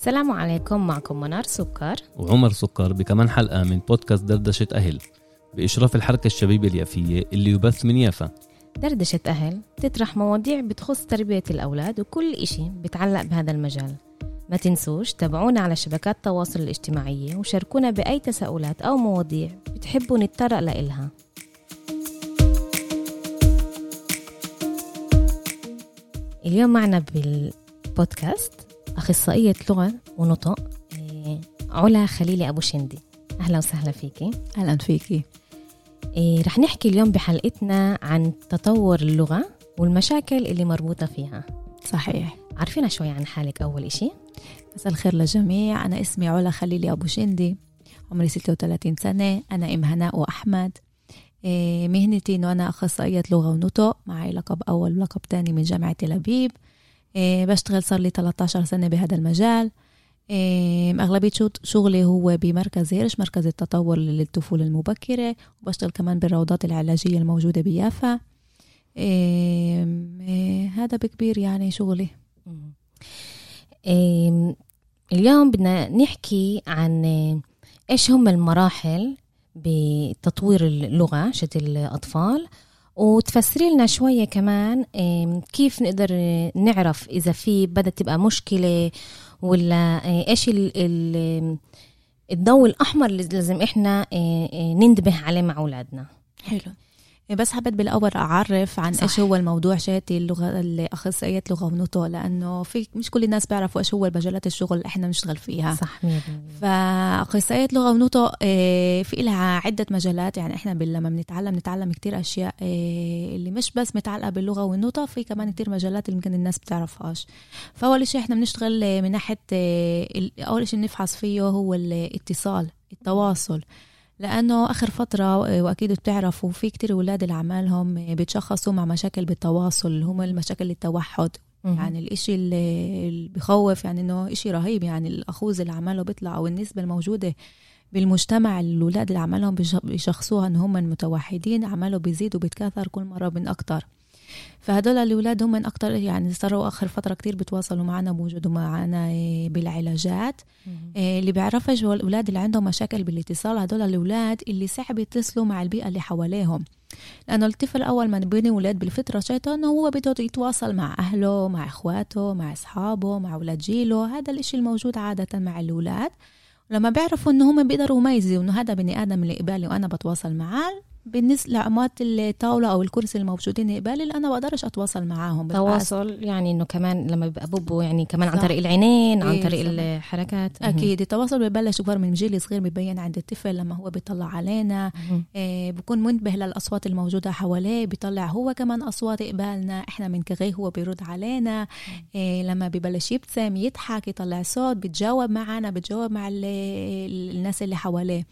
السلام عليكم معكم منار سكر. وعمر سكر بكمان حلقة من بودكاست دردشة أهل بإشراف الحركة الشبيبة اليافية اللي يبث من يافا. دردشة أهل تطرح مواضيع بتخص تربية الأولاد وكل إشي بتعلق بهذا المجال. ما تنسوش تابعونا على شبكات التواصل الاجتماعية وشاركونا بأي تساؤلات أو مواضيع بتحبوا نتطرق لإلها. اليوم معنا بالبودكاست أخصائية لغة ونطق إيه، علا خليلي أبو شندي. أهلا وسهلا فيكي. أهلا فيكي. إيه رح نحكي اليوم بحلقتنا عن تطور اللغة والمشاكل اللي مربوطة فيها. صحيح. عارفينا شوي عن حالك أول إشي؟ مساء الخير للجميع. أنا اسمي علا خليلي أبو شندي. عمري 36 سنة. أنا أم هناء وأحمد. إيه، مهنتي إنه أنا أخصائية لغة ونطق. معي لقب أول ولقب تاني من جامعة تل أبيب. بشتغل صار لي 13 سنة بهذا المجال. إيه، أغلبية شغلي هو بمركز هيرش مركز التطور للطفولة المبكرة وبشتغل كمان بالروضات العلاجية الموجودة بيافا. إيه، إيه، هذا بكبير يعني شغلي. إيه اليوم بدنا نحكي عن إيه، إيش هم المراحل بتطوير اللغة شت الأطفال. وتفسري لنا شوية كمان كيف نقدر نعرف إذا في بدأت تبقى مشكلة ولا إيه، إيش ال- ال- الضوء الأحمر اللي لازم إحنا إيه، إيه، ننتبه عليه مع أولادنا. حلو. بس حبيت بالأول أعرف عن. إيش هو الموضوع شاتي اللغة الأخصائية لغة ونطق لأنه في مش كل الناس بيعرفوا إيش هو مجالات الشغل اللي إحنا بنشتغل فيها. صح 100% فأخصائية لغة ونطق آه، في لها عدة مجالات يعني إحنا لما بنتعلم نتعلم كتير أشياء آه، اللي مش بس متعلقة باللغة والنطق في كمان كتير مجالات اللي يمكن الناس بتعرفهاش. فأول شيء إحنا بنشتغل آه، من ناحية أول شيء نفحص فيه هو الاتصال التواصل. لأنه آخر فترة آه، وأكيد بتعرفوا في كتير أولاد اللي عمالهم آه، بيتشخصوا مع مشاكل بالتواصل هم المشاكل التوحد يعني الإشي اللي بخوف يعني إنه إشي رهيب يعني الأخوذ اللي عمله بيطلع أو النسبة الموجودة بالمجتمع الأولاد اللي عملهم بيش- بيشخصوها إن هم متوحدين عمله بيزيد وبيتكاثر كل مرة من أكتر. فهدول الأولاد هم أكتر يعني صاروا آخر فترة كتير بيتواصلوا معنا بوجودوا معنا بالعلاجات. إيه، اللي بيعرفش هو الأولاد اللي عندهم مشاكل بالاتصال هدول الأولاد اللي صعب يتصلوا مع البيئة اللي حواليهم. لأنه الطفل أول ما بيني ولاد بالفطرة شايته إنه هو بده يتواصل مع أهله مع إخواته مع أصحابه مع أولاد جيله. هذا الإشي الموجود عادة مع الأولاد. لما بيعرفوا إنه هم بيقدروا يميزوا إنه هذا بني آدم اللي قبالي وأنا بتواصل معاه بالنسبة لعمات الطاولة أو الكرسي الموجودين قبالي أنا بقدرش أتواصل معاهم. تواصل يعني إنه كمان لما بيبقى بوبو يعني كمان عن صح. طريق العينين عن إيه، طريق صح. الحركات أكيد التواصل ببلش كبار من جيل صغير ببين عند الطفل لما هو بيطلع علينا. إيه، بكون منتبه للأصوات الموجودة حواليه بيطلع هو كمان أصوات قبالنا إحنا بنكغيه هو بيرد علينا إيه، لما ببلش يبتسم يضحك يطلع صوت بيتجاوب معنا بيتجاوب مع ال- ال- الناس اللي حواليه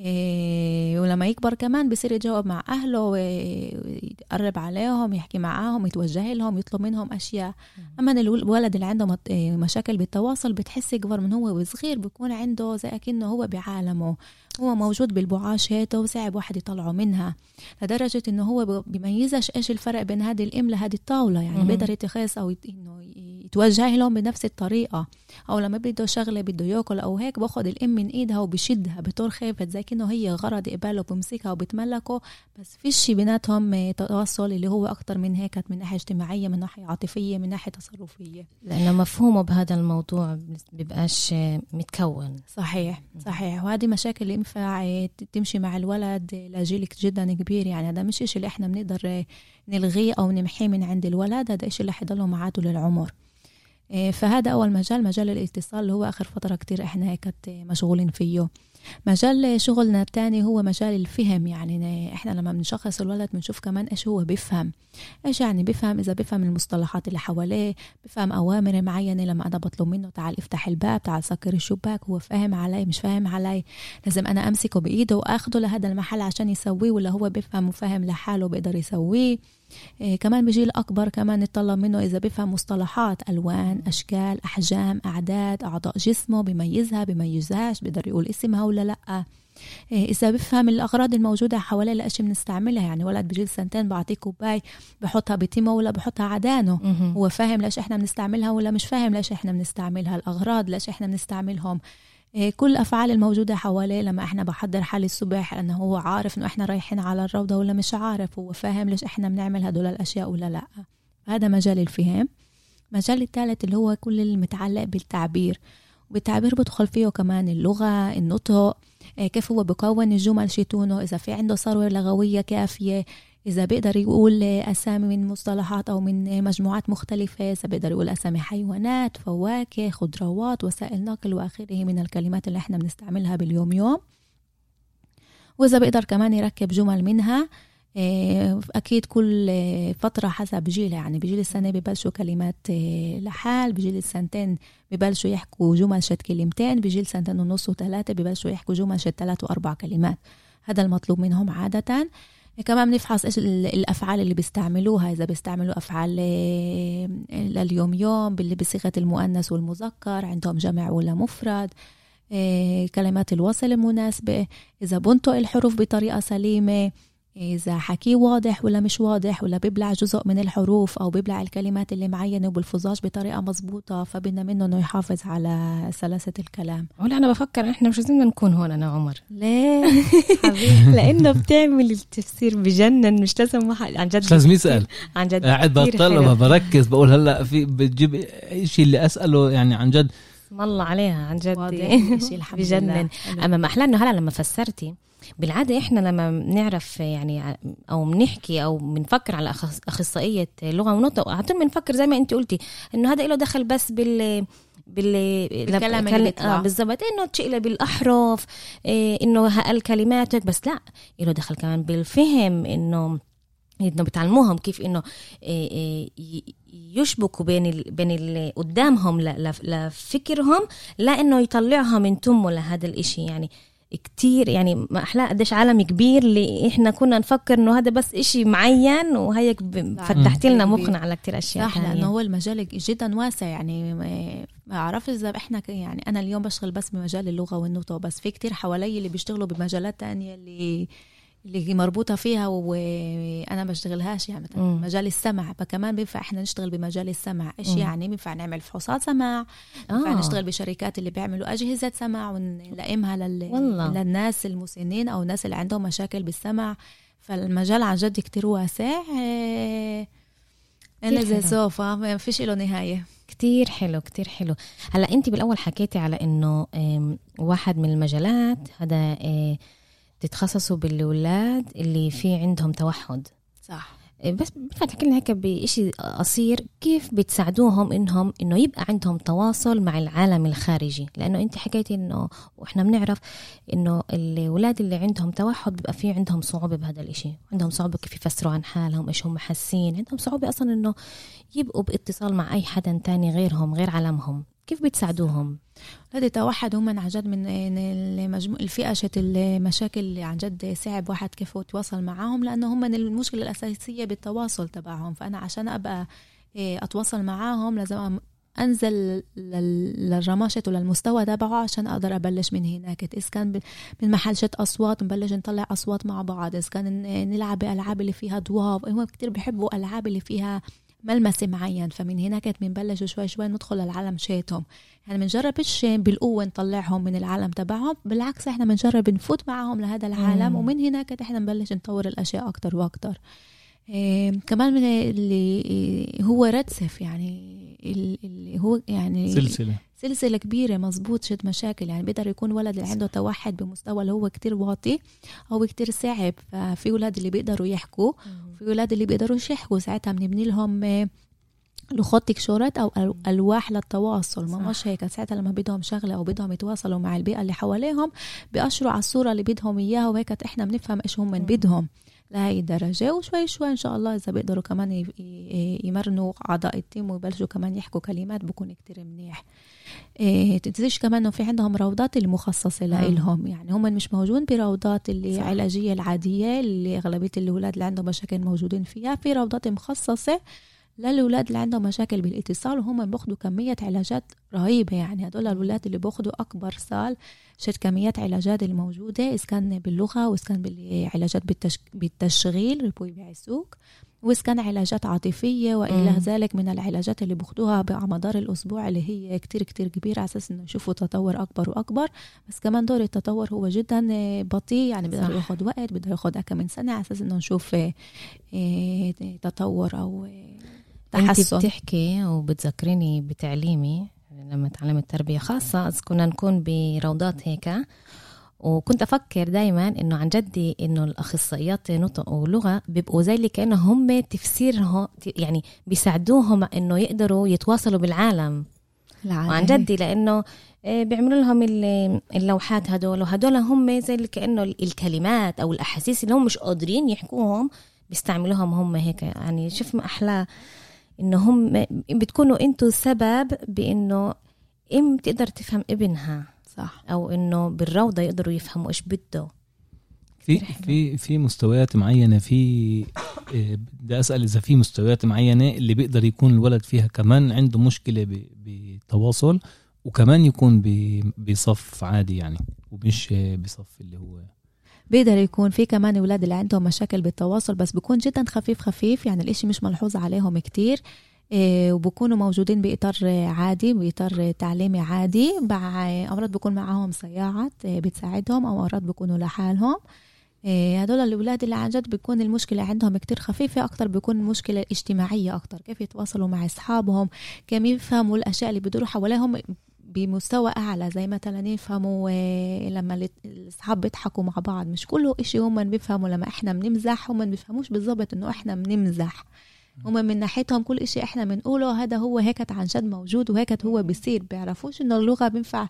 إيه، ولما يكبر كمان بصير يجاوب مع أهله ويقرب عليهم يحكي معاهم يتوجه لهم يطلب منهم أشياء. أما الولد اللي عنده إيه، مشاكل بالتواصل بتحس يكبر من هو صغير بيكون عنده زي أكنه هو بعالمه. هو موجود بالبعاش هيته وصعب واحد يطلعه منها. لدرجة إنه هو بيميزش إيش الفرق بين هذه الأم لهذه الطاولة يعني. بيقدر يتخيص أو إنه يتوجه لهم بنفس الطريقة. أو لما بده شغلة بده يأكل أو هيك باخد الأم من إيدها وبشدها بطور خيفت زي كأنه هي غرض قباله بمسكها وبتملكه. بس فيش بيناتهم تواصل اللي هو أكتر من هيك من ناحية اجتماعية من ناحية عاطفية من ناحية تصرفية. لأنه مفهومه بهذا الموضوع بيبقاش متكون. صحيح صحيح. وهذه مشاكل ينفع تمشي مع الولد لجيل جدا كبير. يعني هذا مش إشي اللي إحنا بنقدر نلغيه أو نمحيه من عند الولد هذا إشي اللي حيضله العمر. آه، فهذا أول مجال مجال الاتصال اللي هو آخر فترة كتير هيك آه، مشغولين فيه. مجال شغلنا الثاني هو مجال الفهم يعني إحنا لما بنشخص الولد بنشوف كمان إيش هو بيفهم. إيش يعني بيفهم؟ إذا بيفهم المصطلحات اللي حواليه بفهم أوامر معينة لما أنا بطلب منه تعال افتح الباب تعال سكر الشباك هو فاهم علي مش فاهم علي. لازم أنا أمسكه بإيده وآخده لهذا المحل عشان يسويه ولا هو بيفهم وفاهم لحاله بيقدر يسويه. إيه كمان بجيل أكبر كمان نطلب منه إذا بيفهم مصطلحات ألوان أشكال أحجام أعداد أعضاء جسمه بيميزها بيميزهاش بيقدر يقول اسمها ولا لأ. إيه، إذا بفهم الأغراض الموجودة حواليه الاشي بنستعملها يعني ولد بجيل سنتين بعطيه كوباي بحطها بتيمة ولا بحطها عدانه. هو فاهم ليش إحنا بنستعملها ولا مش فاهم ليش إحنا بنستعملها الأغراض ليش إحنا بنستعملهم. إيه، كل الافعال الموجودة حواليه لما إحنا بحضر حالي الصبح انه هو عارف إنه إحنا رايحين على الروضة ولا مش عارف هو فاهم ليش إحنا بنعمل هدول الأشياء ولا لأ. هذا مجال الفهم. المجال الثالث اللي هو كل المتعلق بالتعبير. بالتعبير بدخل فيه كمان اللغة النطق إيه، كيف هو بكون الجمل شتونه إذا في عنده ثروة لغوية كافية إذا بيقدر يقول أسامي من مصطلحات أو من مجموعات مختلفة إذا بيقدر يقول أسامي حيوانات فواكه خضروات وسائل نقل وآخره من الكلمات اللي إحنا بنستعملها باليوم يوم وإذا بيقدر كمان يركب جمل منها إيه، أكيد كل فترة حسب جيلها. يعني بجيل السنة ببلشوا كلمات إيه، لحال بجيل السنتين ببلشوا يحكوا جمل شت كلمتين بجيل سنتين ونص وثلاثة ببلشوا يحكوا جمل شت ثلاث وأربع كلمات. هذا المطلوب منهم عادة. كمان بنفحص إيش ال- الأفعال اللي بيستعملوها. إذا بيستعملوا أفعال إيه، لليوم يوم باللي بصيغة المؤنث والمذكر عندهم جمع ولا مفرد إيه، كلمات الوصل المناسبة. إذا بنطق الحروف بطريقة سليمة إذا حكيه واضح ولا مش واضح ولا بيبلع جزء من الحروف أو بيبلع الكلمات اللي معينة وبالفظاظ بطريقة مزبوطة فبدنا منه إنه يحافظ على سلاسة الكلام. ولا أنا بفكر إحنا مش لازم نكون هون أنا وعمر. ليه؟ حبيبي. لأنه بتعمل التفسير بجنن مش لازم واحد عن جد مش لازم يسأل. عن جد قاعد بطلع. بركز بقول هلأ في بتجيب شيء اللي أسأله يعني عن جد. اسم الله عليها عن جد. شيء الحمد بجنن. لله. أما ما أحلى إنه هلأ لما فسرتي بالعادة إحنا لما بنعرف يعني أو بنحكي أو بنفكر على أخصائية لغة ونطق على طول بنفكر زي ما انت قلتي إنه هذا له دخل بس بال بال بالكلام اللي كل- بيطلع. آه بالضبط إنه تشقلب بالأحرف إيه إنه ها الكلمات هيك بس لا له دخل كمان بالفهم إنه إنه بتعلموهم كيف إنه إيه إيه يشبكوا بين ال... بين اللي قدامهم. لفكرهم لا إنه يطلعهم من تمه لهذا الإشي يعني كتير يعني ما أحلى قديش عالم كبير اللي إحنا كنا نفكر إنه هذا بس إشي معين وهيك لا، فتحتي لنا. مخنا على كتير أشياء صح لأنه. هو المجال جدا واسع يعني ما- اعرف إذا إحنا يعني أنا اليوم بشتغل بس بمجال اللغة والنطق بس في كتير حوالي اللي بيشتغلوا بمجالات تانية اللي اللي مربوطة فيها وأنا بشتغلهاش يعني مثلا مم. مجال السمع فكمان بينفع إحنا نشتغل بمجال السمع إيش مم. يعني بينفع نعمل فحوصات سمع بينفع آه. نشتغل بشركات اللي بيعملوا أجهزة سمع ونلائمها لل... والله. للناس المسنين أو الناس اللي عندهم مشاكل بالسمع فالمجال عن جد كتير واسع إيه، أنا زي. سوفا ما فيش له نهاية كتير حلو كتير حلو هلا انت بالأول حكيتي على آم، واحد من المجالات هذا آه، تتخصصوا بالأولاد اللي في عندهم توحد. صح. آه، بس بينفع تحكي لنا هيك بشيء قصير كيف بتساعدوهم إنهم إنه يبقى عندهم تواصل مع العالم الخارجي؟ لأنه أنت حكيتي إنه وإحنا بنعرف إنه الأولاد اللي عندهم توحد بيبقى في عندهم صعوبة بهذا الإشي. عندهم صعوبة كيف يفسروا عن حالهم إيش هم حاسين. عندهم صعوبة أصلا إنه يبقوا باتصال مع أي حدا تاني غيرهم غير عالمهم. كيف بتساعدوهم؟ هذه توحد هم عن جد من المجموع الفئة شت المشاكل اللي عن جد صعب واحد كيف يتواصل معاهم لأنه هم المشكلة الأساسية بالتواصل تبعهم. فأنا عشان أبقى إيه، أتواصل معاهم لازم لل- للرماشة وللمستوى تبعه عشان أقدر أبلش من هناك. إذا كان من محل شت أصوات نبلش نطلع أصوات مع بعض. إذا كان نلعب بألعاب اللي فيها ضواب هم كتير بيحبوا ألعاب اللي فيها ملمس معين فمن هناك بنبلش شوي شوي ندخل للعالم شيتهم. يعني بنجربش بالقوة نطلعهم من العالم تبعهم بالعكس إحنا بنجرب نفوت معهم لهذا العالم مم. ومن هناك إحنا نبلش نطور الأشياء أكتر وأكتر. إيه كمان من اللي هو رتسف يعني ال- اللي هو يعني سلسلة سلسلة كبيرة مزبوط شد مشاكل يعني بيقدر يكون ولد اللي عنده توحد بمستوى اللي هو كتير واطي أو كتير صعب ففي ولاد اللي بيقدروا يحكوا في ولاد اللي بيقدروش يحكوا ساعتها بنبني لهم آه، لغات تكشورات أو ألواح للتواصل. ما. مش هيك. ساعتها لما بدهم شغلة أو بدهم يتواصلوا مع البيئة اللي حواليهم بيأشروا على الصورة اللي بدهم إياها وهيك إحنا بنفهم إيش هم. بدهم لهي الدرجة. وشوي شوي إن شاء الله إذا بيقدروا كمان يمرنوا أعضاء التيم ويبلشوا كمان يحكوا كلمات بكون كتير منيح. إيه تنسيش كمان إنه في عندهم روضات اللي مخصصة آه. لإلهم يعني هم مش موجودين بروضات اللي صح. علاجية العادية اللي أغلبية الأولاد اللي عندهم مشاكل موجودين فيها في روضات مخصصة للأولاد اللي عندهم مشاكل بالاتصال وهم بياخدوا كمية علاجات رهيبة يعني هدول الأولاد اللي بياخدوا أكبر صال شت كميات علاجات الموجودة إذا كان باللغة وإذا كان بالعلاجات بالتش... بالتشغيل ربوي بعسوك وإذا كان علاجات عاطفية وإلى مم. ذلك من العلاجات اللي بياخدوها على مدار الأسبوع اللي هي كتير كتير كبيرة على أساس إنه يشوفوا تطور أكبر وأكبر بس كمان دور التطور هو جدا آه، بطيء يعني. بده ياخد وقت بده ياخد كم من سنة على أساس إنه نشوف آه، آه، تطور أو تحسن بتحكي وبتذكرني بتعليمي لما تعلمت تربية خاصة كنا نكون بروضات هيك وكنت أفكر دايما إنه عن جدي إنه الأخصائيات نطق ولغة بيبقوا زي اللي كأنه هم تفسيرهم يعني بيساعدوهم إنه يقدروا يتواصلوا بالعالم. العالم. وعن جدي لأنه آه، بيعملوا لهم ال- اللوحات هدول وهدول هم زي اللي كأنه الكلمات أو الأحاسيس اللي هم مش قادرين يحكوهم بيستعملوهم هم هيك. يعني شوف ما أحلى إنه هم بتكونوا أنتوا سبب بإنه إم تقدر تفهم ابنها. صح. أو إنه بالروضة يقدروا يفهموا إيش بده. في في في مستويات معينة في إيه، بدي أسأل إذا في مستويات معينة اللي بيقدر يكون الولد فيها كمان عنده مشكلة ب- بتواصل وكمان يكون ب- بصف عادي يعني ومش آه، بصف اللي هو بيقدر يكون في كمان أولاد اللي عندهم مشاكل بالتواصل بس بيكون جدا خفيف خفيف يعني الإشي مش ملحوظ عليهم كتير. وبكونوا موجودين بإطار آه، عادي بإطار آه، تعليمي عادي. مع أمراض بكون معاهم سياعات آه، بتساعدهم أو أمراض بكونوا لحالهم. إيه، هدول الأولاد اللي عن جد بيكون المشكلة عندهم كتير خفيفة أكتر بيكون المشكلة اجتماعية أكتر. كيف يتواصلوا مع أصحابهم؟ كيف يفهموا الأشياء اللي بدوروا حواليهم بمستوى أعلى؟ زي مثلا يفهموا آه، لما الأصحاب بيضحكوا مع بعض. مش كله إشي هم بيفهموا. لما إحنا بنمزح هم بيفهموش بالضبط إنه إحنا بنمزح. هم من ناحيتهم كل إشي إحنا بنقوله هذا هو هيك عن جد موجود وهيك هو بيصير. بيعرفوش إنه اللغة بينفع.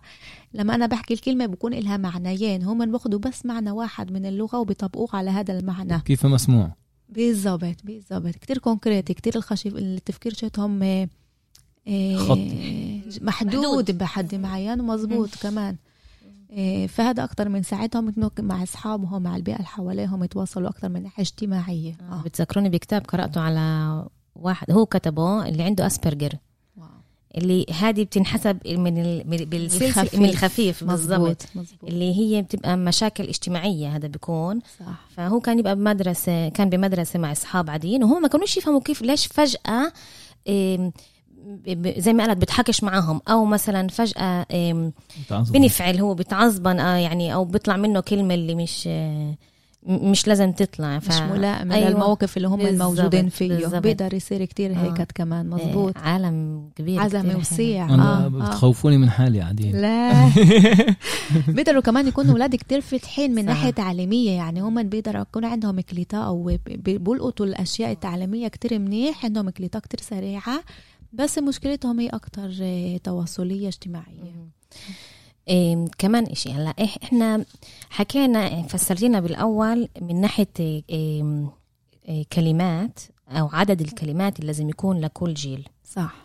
لما أنا بحكي الكلمة بكون إلها معنيين. هم بياخدوا بس معنى واحد من اللغة وبيطبقوه على هذا المعنى. كيف مسموع؟ بالضبط بالضبط. كتير كونكريت كتير الخشيف التفكير شتهم آه، آه، خط. محدود, محدود. بحد معين ومزبوط كمان. فهذا أكتر من ساعدهم إنه مع أصحابهم مع البيئة اللي حواليهم يتواصلوا أكتر من ناحية اجتماعية آه. بتذكروني بكتاب قرأته على واحد هو كتبه اللي عنده اسبرجر. اللي هذه بتنحسب من ال... من- بالسلسله الخفيف. من الخفيف بالضبط اللي هي بتبقى مشاكل اجتماعية هذا بيكون صح فهو كان يبقى بمدرسة كان بمدرسة مع أصحاب عاديين وهم ما كانوش يفهموا كيف ليش فجأة ب- زي ما قالت بتحكش معاهم أو مثلا فجأة. بنفعل هو بتعصبن آه يعني أو بيطلع منه كلمة اللي مش آه، مش لازم تطلع ف... مش ملائم أيوة. للموقف اللي هم بالضبط، الموجودين فيه بالضبط. بيقدر يصير كتير آه. هيك كمان مزبوط آه، عالم كبير كتير وسيع أنا آه. بتخوفوني من حالي قاعدين لا بيقدروا كمان يكونوا أولاد كتير فاتحين من صح. ناحية تعليمية يعني هم بيقدروا يكون عندهم كليتا أو ب- ب- بيلقطوا الأشياء التعليمية كتير منيح عندهم كليتا كتير سريعة بس مشكلتهم هي أكتر آه، تواصلية اجتماعية. إيه كمان إشي. هلأ إح- إحنا حكينا فسرتينا بالأول من ناحية إيه إيه كلمات أو عدد الكلمات اللي لازم يكون لكل جيل. صح.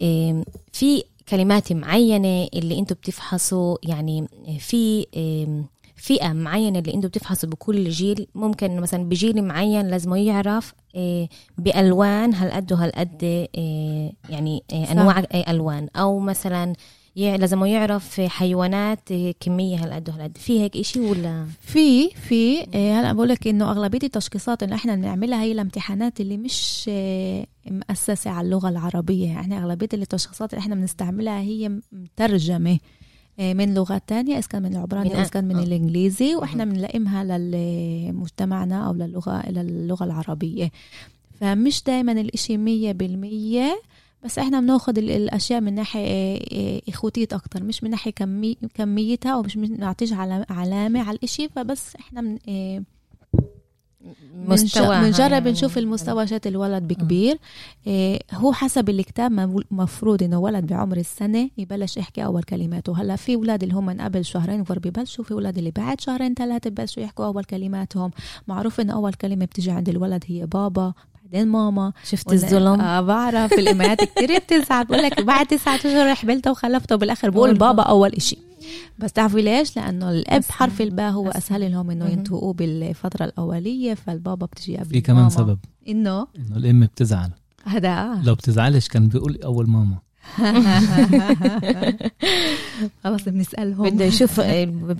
إيه في كلمات معينة اللي أنتم بتفحصوا يعني في إيه فئة معينة اللي أنتم بتفحصوا بكل جيل ممكن مثلا بجيل معين لازم يعرف إيه بألوان هالقد وهالقد إيه يعني صح. أنواع ألوان. أو مثلا لازم يعرف حيوانات كمية هالقد وهالقد. في هيك إشي ولا؟ في في آه، هلأ بقول لك إنه أغلبية التشخيصات اللي إحنا بنعملها هي الامتحانات اللي مش آه، مؤسسة على اللغة العربية. يعني أغلبية التشخيصات اللي إحنا بنستعملها هي مترجمة. آه، من لغات تانية إذا كان من العبراني من إذا كان من آه. الإنجليزي وإحنا بنلائمها لمجتمعنا أو للغة للغة العربية فمش دايما الإشي مية بالمية بس إحنا بناخد ال- الأشياء من ناحية آه، آه، إخوتية أكتر مش من ناحية كمي كميتها أو مش بنعطيش علامة على الإشي فبس إحنا من آه، مستوى. بنجرب نشوف المستوى شات الولد بكبير. إيه هو حسب الكتاب مفروض إنه ولد بعمر السنة يبلش يحكي أول كلماته. هلأ في أولاد اللي هم من قبل شهرين وفر ببلشوا في أولاد اللي بعد شهرين ثلاثة ببلشوا يحكوا أول كلماتهم. معروف إن أول كلمة بتيجي عند الولد هي بابا بعدين ماما شفت ولا- الظلم آه بعرف الامهات كثير بتزعل بقول لك بعد تسعة اشهر حبلته وخلفته بالاخر بقول بابا أول إشي. بس تعرفي ليش؟ لأنه الأب أسهل. حرف الباء هو أسهل. أسهل لهم إنه. ينطقوه بالفترة الأولية فالبابا بتجي قبل في كمان ماما. سبب. إنه؟ إنه الأم بتزعل. هذا. لو بتزعلش كان بيقول أول ماما. خلص بنسألهم. بده يشوف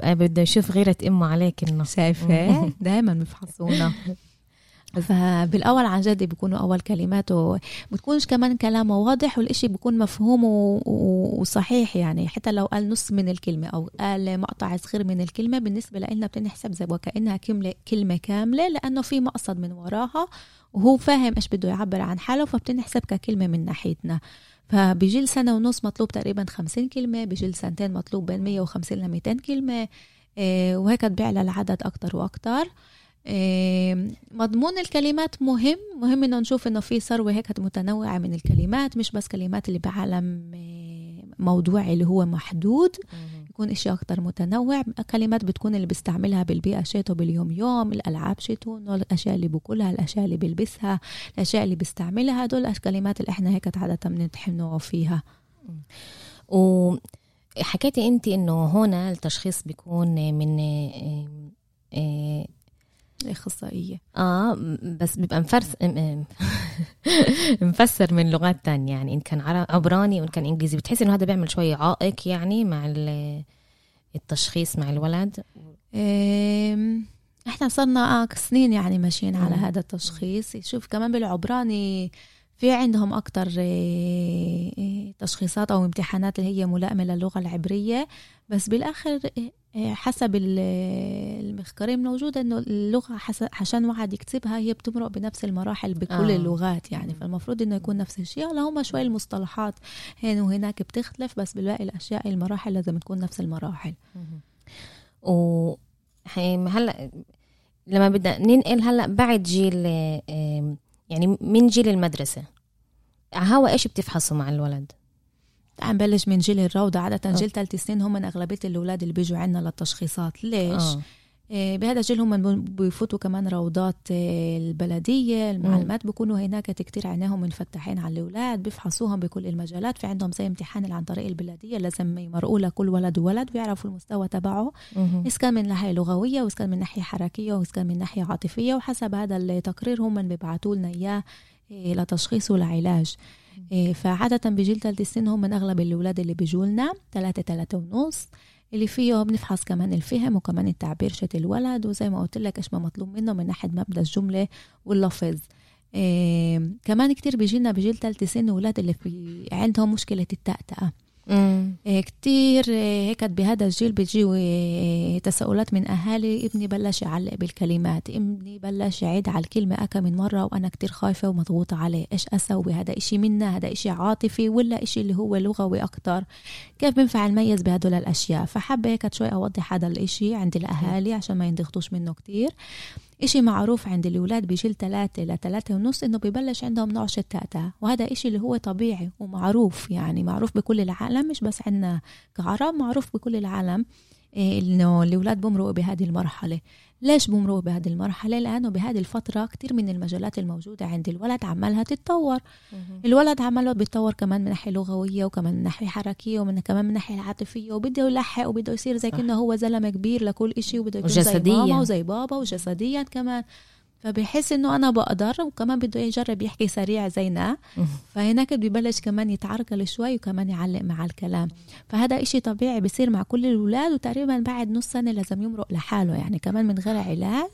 بده يشوف غيرة أمه عليك إنه. شايفة؟ دائما بفحصونا. فبالأول عن جد بيكونوا أول كلماته بتكونش كمان كلامه واضح والإشي بيكون مفهوم وصحيح يعني. حتى لو قال نص من الكلمة أو قال مقطع صغير من الكلمة بالنسبة لنا بتنحسب زي وكانها كلمه كلمة كاملة لأنه في مقصد من وراها وهو فاهم إيش بده يعبر عن حاله فبتنحسب ككلمة من ناحيتنا. فبجيل سنة ونص مطلوب تقريبا 50 كلمة بجيل سنتين مطلوب بين 150 ل 200 كلمة إيه، وهيك بيعلى العدد أكتر وأكتر. إيه، مضمون الكلمات مهم. مهم إنه نشوف إنه في ثروة هيك متنوعة من الكلمات مش بس كلمات اللي بعالم موضوعي اللي هو محدود. يكون إشي أكتر متنوع. كلمات بتكون اللي بيستعملها بالبيئة شيته باليوم يوم الألعاب شيته إنه الأشياء اللي بقولها الأشياء اللي بيلبسها الأشياء اللي بيستعملها. هدول الكلمات اللي إحنا هيك عادة بنمتحنه فيها. وحكيتي انت إنه هون التشخيص بيكون من آه، آه، الأخصائية آه بس بيبقى مفرس مفسر من لغات تانية. يعني إن كان عبراني وإن كان إنجليزي. بتحس إنه هذا بيعمل شوية عائق يعني مع ال- التشخيص مع الولد؟ إحنا صرنا آه سنين يعني ماشيين على. هذا التشخيص. شوف كمان بالعبراني في عندهم أكتر إيه، إيه، تشخيصات أو امتحانات اللي هي ملائمة للغة العبرية بس بالآخر إيه، حسب ال- المخكرين موجودة إنه اللغة عشان واحد يكتبها هي بتمرق بنفس المراحل بكل آه. آه. اللغات يعني. فالمفروض إنه يكون نفس الشيء هلا هم شوي المصطلحات هنا وهناك بتختلف بس بالباقي الأشياء المراحل لازم تكون نفس المراحل و هلأ لما بدنا ننقل هلأ بعد جيل يعني من جيل المدرسة هوا إيش بتفحصوا مع الولد؟ عم بلش من جيل الروضة عادة. جيل ثالث سنين هم من أغلبية الأولاد اللي بيجوا عنا للتشخيصات ليش؟ آه. آه. بهذا الجيل هم بيفوتوا كمان روضات آه، البلدية المعلمات بيكونوا هناك كتير عينيهم منفتحين على الأولاد بيفحصوهم بكل المجالات في عندهم زي امتحان عن طريق البلدية لازم يمرقوا لكل ولد وولد ويعرفوا المستوى تبعه. إذا كان من ناحية لغوية وإذا كان من ناحية حركية وإذا كان من ناحية عاطفية وحسب هذا التقرير هم بيبعتوا لنا إياه إيه، لتشخيص ولعلاج فعادة بجيل ثالث سن هم من أغلب الأولاد اللي بيجوا لنا ثلاثة ثلاثة ونص اللي فيه بنفحص كمان الفهم وكمان التعبير شت الولد وزي ما قلت لك إيش ما مطلوب منه من ناحية مبدأ الجملة واللفظ. إيه كمان كتير بيجينا بجيل ثالث سن أولاد اللي في عندهم مشكلة التأتأة. كتير إيه هيك بهذا الجيل بيجيوا إيه تساؤلات من أهالي ابني بلش يعلق بالكلمات ابني بلش يعيد على الكلمة أكا من مرة وأنا كتير خايفة ومضغوطة عليه. إيش أسوي؟ هذا إشي منا هذا إشي عاطفي ولا إشي اللي هو لغوي أكتر. كيف بنفع نميز بهدول الأشياء؟ فحابة هيك شوي أوضح هذا الإشي عند الأهالي عشان ما ينضغطوش منه كتير. إشي معروف عند الأولاد بجيل ثلاثة لثلاثة ونص إنه بيبلش عندهم نعش التأتأة وهذا إشي اللي هو طبيعي ومعروف يعني معروف بكل العالم مش بس عندنا كعرب معروف بكل العالم. إيه إنه الأولاد بمرقوا بهذه المرحلة ليش بمرقوا بهذه المرحلة؟ لأنه بهذه الفترة كتير من المجالات الموجودة عند الولد عمالها تتطور الولد عماله بيتطور كمان من ناحية لغوية وكمان من ناحية حركية ومن كمان من ناحية عاطفية وبده يلحق وبده يصير زي صح. كأنه هو زلمة كبير لكل إشي وبده يكون زي وجسدياً. ماما وزي بابا وجسديا كمان فبحس إنه أنا بقدر وكمان بده يجرب يحكي سريع زينا. فهناك ببلش كمان يتعرقل شوي وكمان يعلق مع الكلام. فهذا إشي طبيعي بصير مع كل الأولاد وتقريبا بعد نص سنة لازم يمرق لحاله. يعني كمان من غير علاج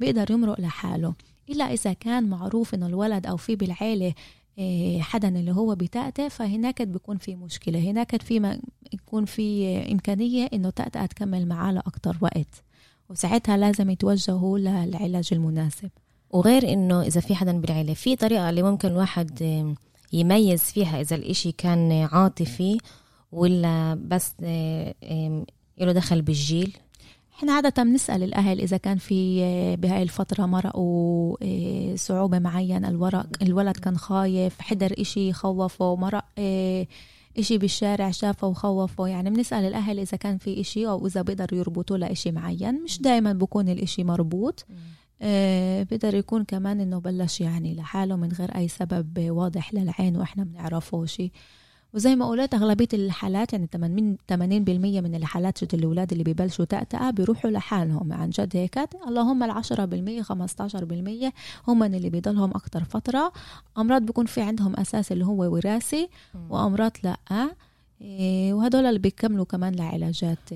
بيقدر يمرق لحاله. إلا إذا كان معروف إنه الولد أو في بالعيلة إيه، حدا اللي هو بتأتأ فهناك بيكون في مشكلة. هناك في ما يكون في إمكانية إنه تأتأ تكمل معاه لأكتر وقت. وساعتها لازم يتوجهوا للعلاج المناسب. وغير إنه إذا في حدا بالعيلة في طريقة اللي ممكن الواحد يميز فيها إذا الإشي كان عاطفي ولا بس آه، له دخل بالجيل. إحنا عادة بنسأل الأهل إذا كان في آه، بهاي الفترة مرقوا آه، صعوبة معينة الورق الولد كان خايف حضر إشي خوفه مرق إشي بالشارع شافه وخوفه. يعني بنسأل الأهل إذا كان في إشي أو إذا بيقدروا يربطوا لإشي معين. مش دايما بكون الإشي مربوط. آه، بيقدر يكون كمان إنه بلش يعني لحاله من غير أي سبب واضح للعين وإحنا بنعرفه شي. وزي ما قلت أغلبية الحالات يعني 80 80% من الحالات شت الأولاد اللي ببلشوا تأتأة بيروحوا لحالهم. عن جد هيك؟ اللهم ال 10% 15% هم اللي بيضلهم أكثر فترة. أمراض بيكون في عندهم أساس اللي هو وراثي وأمراض لأ. إيه، وهدول اللي بيكملوا كمان لعلاجات.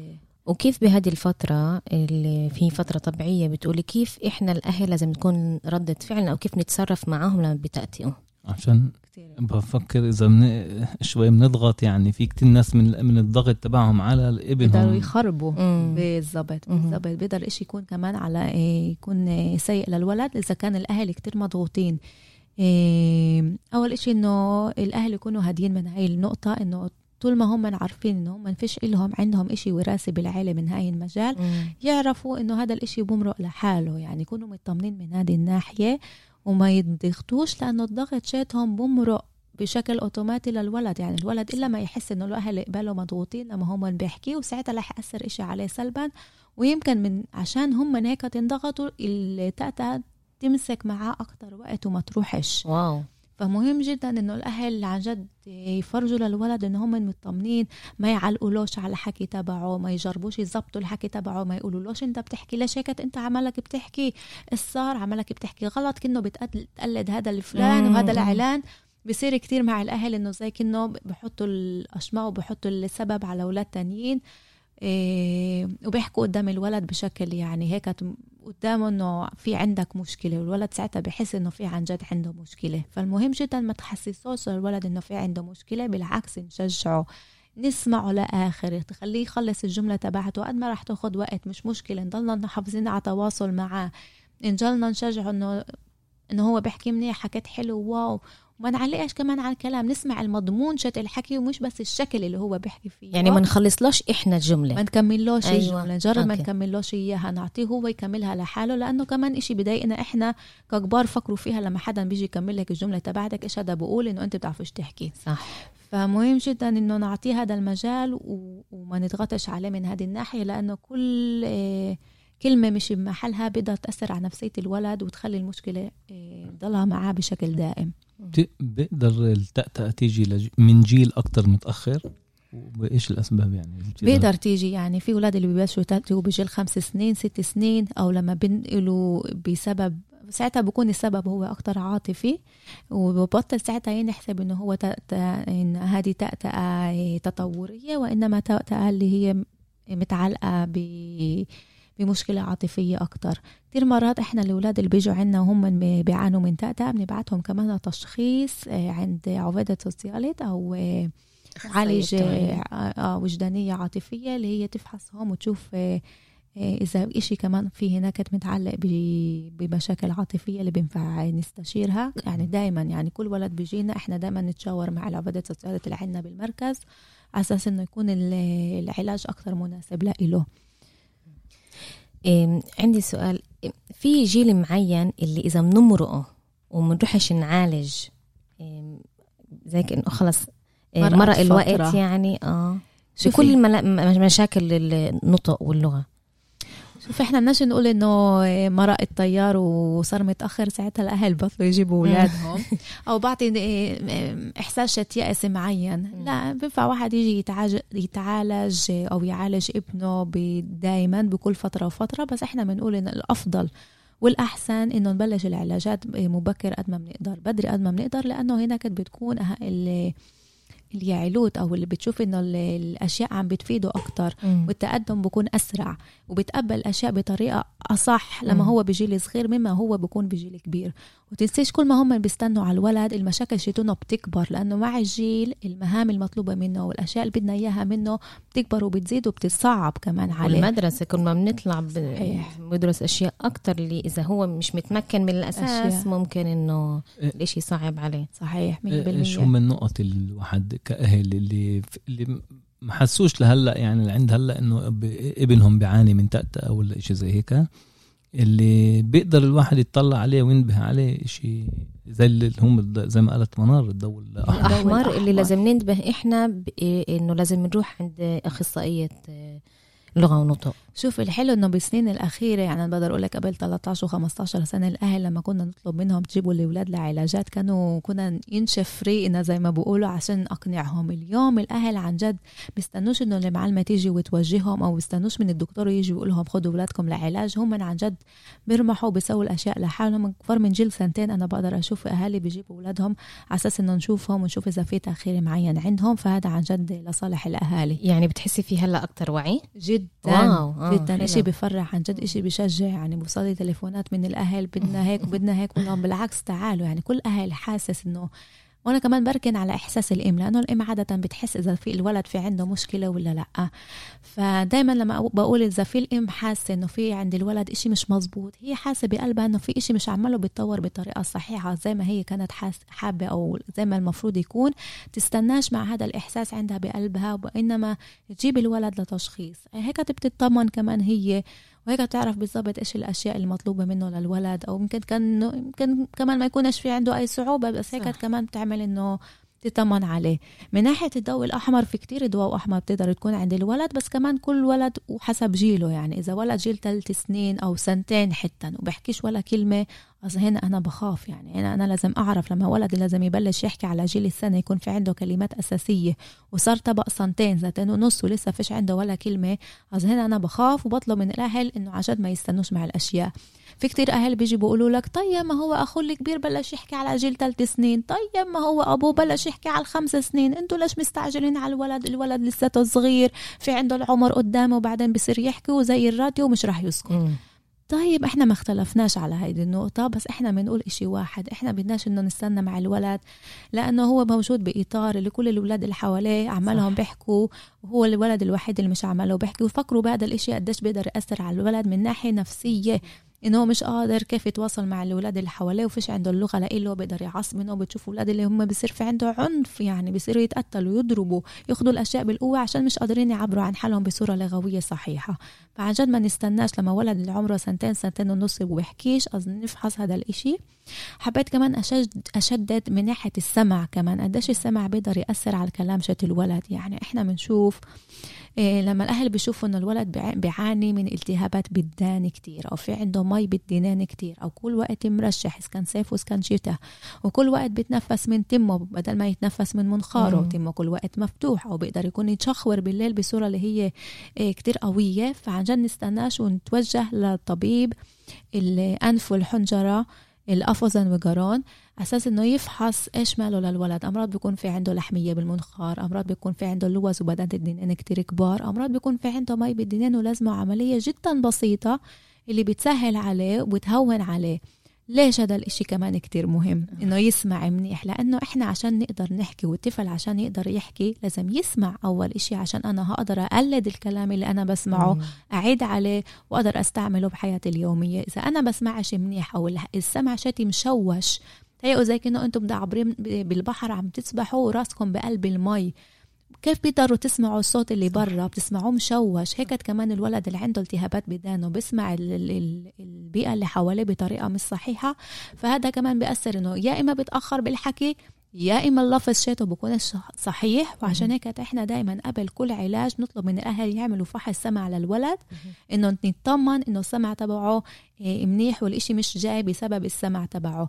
وكيف بهذه الفترة اللي في فترة طبيعية بتقولي كيف إحنا الأهل لازم تكون ردة فعلنا أو كيف نتصرف معاهم لما بتأتئوا عشان كتير. بفكر إذا من شوي بنضغط يعني. في كتير ناس من من الضغط تبعهم على بيقدروا ابنهم يخربوا. مهم. بالضبط بيقدر إشي يكون كمان على إيه، يكون سيء للولد. إذا كان الأهل كتير مضغوطين إيه، أول إشي إنه الأهل يكونوا هاديين من هاي النقطة إنه طول ما هم عارفين إنه هم فيش إلهم عندهم إشي وراثي بالعيلة من هاي المجال مم. يعرفوا إنه هذا الإشي بمرق لحاله. يعني يكونوا مطمنين من هذه الناحية. وما يضغطوش لأنه الضغط شاتهم بمرق بشكل أوتوماتي للولد. يعني الولد إلا ما يحس إنه الأهل قباله مضغوطين لما هم بيحكي وساعتها رح يأثر إشي عليه سلبا. ويمكن من عشان هم هيك تنضغطوا التأتأة تمسك معاه أكتر وقت وما تروحش. واو. فمهم جدا إنه الأهل عن جد يفرجوا للولد ان هم مطمنين ما يعلقولوش على الحكي تبعه ما يجربوش يظبطوا الحكي تبعه ما يقولولوش أنت بتحكي ليش هيك أنت عملك بتحكي الصار عملك بتحكي غلط بتقل- بتقلد هذا الفلان. وهذا الإعلان. بصير كتير مع الأهل إنه زي كأنه بحطوا الأشماء وبحطوا السبب على أولاد تانيين. وبيحكوا قدام الولد بشكل يعني هيك قدامه إنه في عندك مشكلة والولد ساعتها بحس إنه في عن جد عنده مشكلة. فالمهم جدا ما تحسسوش الولد إنه في عنده مشكلة بالعكس نشجعه نسمعه لآخر تخليه يخلص الجملة تبعته. قد ما رح تاخد وقت مش مشكلة نضلنا محافظين على تواصل معاه. نجلنا نشجعه انه إنه هو بيحكي منيح حكيت حلو واو. وما نعلقش كمان على الكلام نسمع المضمون شت الحكي ومش بس الشكل اللي هو بيحكي فيه يعني ما نخلصلوش إحنا ما الجملة نكملوش أيوة. أيوة. الجملة نجرب ما. نكملوش إياها نعطيه هو يكملها لحاله لأنه كمان إشي بضايقنا إحنا ككبار فكروا فيها لما حدا بيجي يكمل لك الجملة تبعتك إيش هذا بقول إنه أنت بتعرفش تحكي صح فمهم جدا إنه نعطيه هذا المجال و... وما نضغطش عليه من هذه الناحية لأنه كل آه، كلمة مش بمحلها بقدر تأثر على نفسية الولد وتخلي المشكلة آه، تضلها معاه بشكل دائم بيقدر التأتأة تيجي من جيل أكتر متأخر؟ وإيش الأسباب يعني؟ بيقدر تيجي يعني في أولاد اللي ببلشوا يتأتوا بجيل خمس سنين ست سنين أو لما بنقلوا بسبب ساعتها بكون السبب هو أكتر عاطفي وببطل ساعتها ينحسب إنه هو تأتأة إن هذه تأتأة تطورية وإنما تأتأة اللي هي متعلقة ب بمشكلة عاطفية أكتر. كتير مرات إحنا الأولاد اللي بيجوا عنا وهم بيعانوا من تأتأة بنبعتهم كمان لتشخيص آه، عند عبادة سوسياليت أو آه، عالج آه وجدانية عاطفية اللي هي تفحصهم وتشوف إذا إشي كمان في هناك متعلق بمشاكل عاطفية اللي بينفع نستشيرها. يعني دائما يعني كل ولد بيجينا إحنا دائما نتشاور مع العبادة السوسيالية اللي عندنا بالمركز على أساس إنه يكون ال- العلاج أكثر مناسب لإله عندي سؤال في جيل معين اللي إذا بنمرقه ومنروحش نعالج زي كأنه خلص مرق الوقت فترة. يعني آه. بكل الملا- مشاكل النطق واللغة شوف إحنا بدناش نقول إنه مرق الطيار وصار متأخر ساعتها الأهل بطلوا يجيبوا أولادهم. أو بعطي إحساس شت يأس معين. لا بينفع واحد يجي يتعالج, أو يعالج ابنه دائما بكل فترة وفترة. بس إحنا بنقول ان الأفضل والأحسن إنه نبلش العلاجات مبكر قد ما بنقدر بدري قد ما بنقدر لأنه هناك بتكون اليعلوت أو اللي بتشوف إنه ال- الأشياء عم بتفيده أكتر والتقدم بكون أسرع وبتقبل الاشياء بطريقة أصح لما مم. هو بجيل صغير مما هو بكون بجيل كبير وتنسيش كل ما هم بيستنوا على الولد المشاكل شيتونه بتكبر لأنه مع الجيل المهام المطلوبة منه والأشياء اللي بدنا إياها منه بتكبر وبتزيد وبتصعب كمان عليه والمدرسة كل ما بنطلع ب- صحيح. بدرس أشياء أكتر اللي إذا هو مش متمكن من الأساس أشياء. ممكن إنه إيه. الإشي صعب عليه صحيح 100% إيش هم النقط الواحد كأهل اللي اللي ما حسوش لهلأ يعني اللي عند هلأ إنه ابنهم بيعاني من تأتأة ولا شيء زي هيك اللي بيقدر الواحد يطلع عليه وينبه عليه شيء زي اللي هم زي ما قالت منار الضوء الاحمر الأحمر اللي الأحمر. لازم ننتبه إحنا ب- إيه إنه لازم نروح عند أخصائية آه، لغة ونطق. شوف الحلو إنه بالسنين الأخيرة يعني أنا بقدر أقول لك قبل 13 و15 سنة الأهل لما كنا نطلب منهم تجيبوا الأولاد لعلاجات كانوا كنا ينشف ريقنا زي ما بيقولوا عشان أقنعهم. اليوم الأهل عن جد بيستنوش إنه المعلمة تيجي وتوجههم أو بيستنوش من الدكتور يجي ويقول لهم خدوا أولادكم لعلاج. هم عن جد بيرمحوا بيسووا الأشياء لحالهم. أكبر من جيل سنتين أنا بقدر أشوف أهالي بيجيبوا أولادهم على أساس إنه نشوفهم ونشوف إذا في تأخير معين عندهم. فهذا عن جد لصالح الأهالي. يعني بتحسي في هلأ أكثر وعي؟ جدا wow آه جدا. إشي بفرح عن جد إشي بشجع. يعني بوصلي تليفونات من الأهل بدنا هيك وبدنا هيك بالعكس تعالوا. يعني كل أهل حاسس إنه وأنا كمان بركن على إحساس الام لأنه الام عادة بتحس إذا في الولد في عنده مشكلة ولا لأ. فدائما لما بقول إذا في الام حاسة إنه في عند الولد إشي مش مزبوط هي حاسة بقلبها إنه في إشي مش عمله بيتطور بالطريقة الصحيحه زي ما هي كانت حابة أو زي ما المفروض يكون تستناش مع هذا الإحساس عندها بقلبها وإنما تجيب الولد لتشخيص. هيك بتطمن كمان هي وهيك بتعرف بالضبط إيش الأشياء المطلوبه منه للولد أو يمكن كان يمكن كمان ما يكونش في عنده أي صعوبة بس هيك. كمان بتعمل إنه تطمن عليه من ناحية الضوء الأحمر في كتير ضوء أحمر بتقدر تكون عند الولد بس كمان كل ولد وحسب جيله يعني إذا ولد جيل ثلاث سنين أو سنتين حتى وبحكيش ولا كلمة أص هنا أنا بخاف يعني. هنا أنا لازم أعرف لما ولد لازم يبلش يحكي على جيل السنة يكون في عنده كلمات أساسية. وصار طبق سنتين سنتين ونص ولسه فيش عنده ولا كلمة. أص هنا أنا بخاف وبطلب من الأهل إنه جد ما يستنوش مع الأشياء. في كتير أهل بيجي بيقولوا لك طيب ما هو اخوه الكبير بلش يحكي على جيل ثلاث سنين. طيب ما هو أبوه بلش يحكي على الخمس سنين. أنتوا ليش مستعجلين على الولد؟ الولد لساته صغير في عنده العمر قدامه وبعدين بصير يحكي وزي الراديو ومش راح يسكت. طيب إحنا ما اختلفناش على هيدي النقطة بس إحنا بنقول إشي واحد إحنا بدناش إنه نستنى مع الولد لأنه هو موجود بإطار اللي كل الأولاد اللي حواليه عمالهم. بيحكوا وهو الولد الوحيد اللي مش عماله بيحكي وفكروا بهذا الإشي قديش بيقدر يأثر على الولد من ناحية نفسية إنه هو مش قادر كيف يتواصل مع الأولاد اللي حواليه وفيش عنده اللغة لإله بيقدر يعصب منه بتشوف أولاد اللي هم بصير في عنده عنف يعني بيصيروا يتقتلوا يضربوا ياخذوا الأشياء بالقوة عشان مش قادرين يعبروا عن حالهم بصورة لغويه صحيحة. فعن جد ما نستناش لما ولد اللي عمره سنتين سنتين ونص وبيحكيش قصدي نفحص هذا الإشي. حبيت كمان أشد أشدد من ناحية السمع كمان. قديش السمع بيقدر يأثر على الكلام شت الولد؟ يعني إحنا بنشوف لما الأهل بيشوفوا إنه الولد بيع- بيعاني من التهابات بالدان كتير أو في عنده مي بالدنان كتير أو كل وقت مرشح إذا كان صيف وإذا كان شتاء وكل وقت بيتنفس من تمه بدل ما يتنفس من منخاره. تمه كل وقت مفتوح أو بيقدر يكون يتشخور بالليل بصورة اللي هي إيه كتير قوية فعن جد نستناش ونتوجه للطبيب الأنف والحنجرة القفص وجران أساس إنه يفحص إيش ماله للولد. أمراض بيكون في عنده لحمية بالمنخار أمراض بيكون في عنده لوز وبدات الدنان كتير كبار أمراض بيكون في عنده مي بالدنان ولازمة عملية جدا بسيطة اللي بتسهل عليه وبتهون عليه. ليش هذا الإشي كمان كتير مهم؟ إنه يسمع منيح لأنه إحنا عشان نقدر نحكي والطفل عشان يقدر يحكي لازم يسمع أول إشي عشان أنا هقدر أقلد الكلام اللي أنا بسمعه مم. أعيد عليه وأقدر أستعمله بحياتي اليومية. إذا أنا بسمعش منيح الح- السمع شتي مشوش تهيئوا زي كأنه أنتم مدعبرين ب- بالبحر عم تسبحوا وراسكم بقلب المي. كيف بيقدروا تسمعوا الصوت اللي برا؟ بتسمعوه مشوش. هيك كمان الولد اللي عنده التهابات بدانه بيسمع ال- ال- ال- البيئة اللي حواليه بطريقة مش صحيحة. فهذا كمان بيأثر إنه يا إما بتأخر بالحكي يا إما اللفظ شيته بكون صحيح. وعشان هيك إحنا دائما قبل كل علاج نطلب من الأهل يعملوا فحص سمع للولد إنه نطمن إنه السمع تبعه إيه، منيح والإشي مش جاي بسبب السمع تبعه.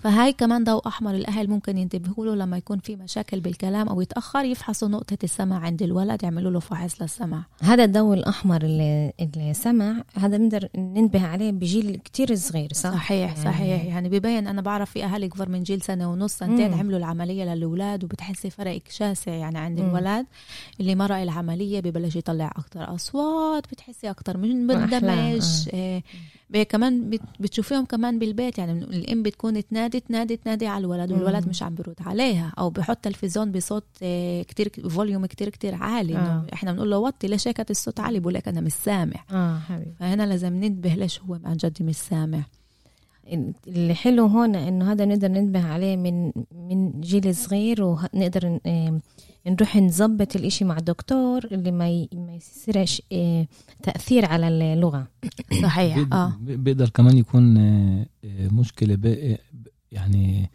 فهاي كمان ضوء أحمر الأهل ممكن ينتبهوا له لما يكون في مشاكل بالكلام أو يتأخر يفحصوا نقطة السمع عند الولد يعملوا له فحص للسمع هذا الضوء الأحمر اللي, اللي سمع هذا بنقدر ننتبه عليه بجيل كتير صغير صح؟ صحيح يعني- صحيح يعني ببين أنا بعرف في اهالي أكبر من جيل سنة ونص سنتين مم. عملوا العملية للأولاد وبتحسي فرق شاسع يعني عند مم. الولد اللي مرق العملية ببلش يطلع أكتر أصوات بتحسي أكتر من أحلام، بندمج إيه كمان بت- بتشوفيهم كمان بالبيت يعني الأم بتكون تنادي تنادي تنادي على الولد والولد. مش عم بيرد عليها أو بحط تلفزيون بصوت إيه، كتير فوليوم كتير كتير عالي. آه. إحنا بنقول له وطي ليش هيك الصوت عالي؟ بقول لك أنا مش سامع. آه حبيبي. فهنا لازم ننتبه ليش هو عن جد مش سامع. اللي حلو هون إنه هذا نقدر ننتبه عليه من من جيل صغير ونقدر نروح نظبط الإشي مع دكتور اللي ما ي- ما يصيرش آه، تأثير على اللغة. صحيح آه. بيقدر كمان يكون آه، آه، مشكلة ب- يعني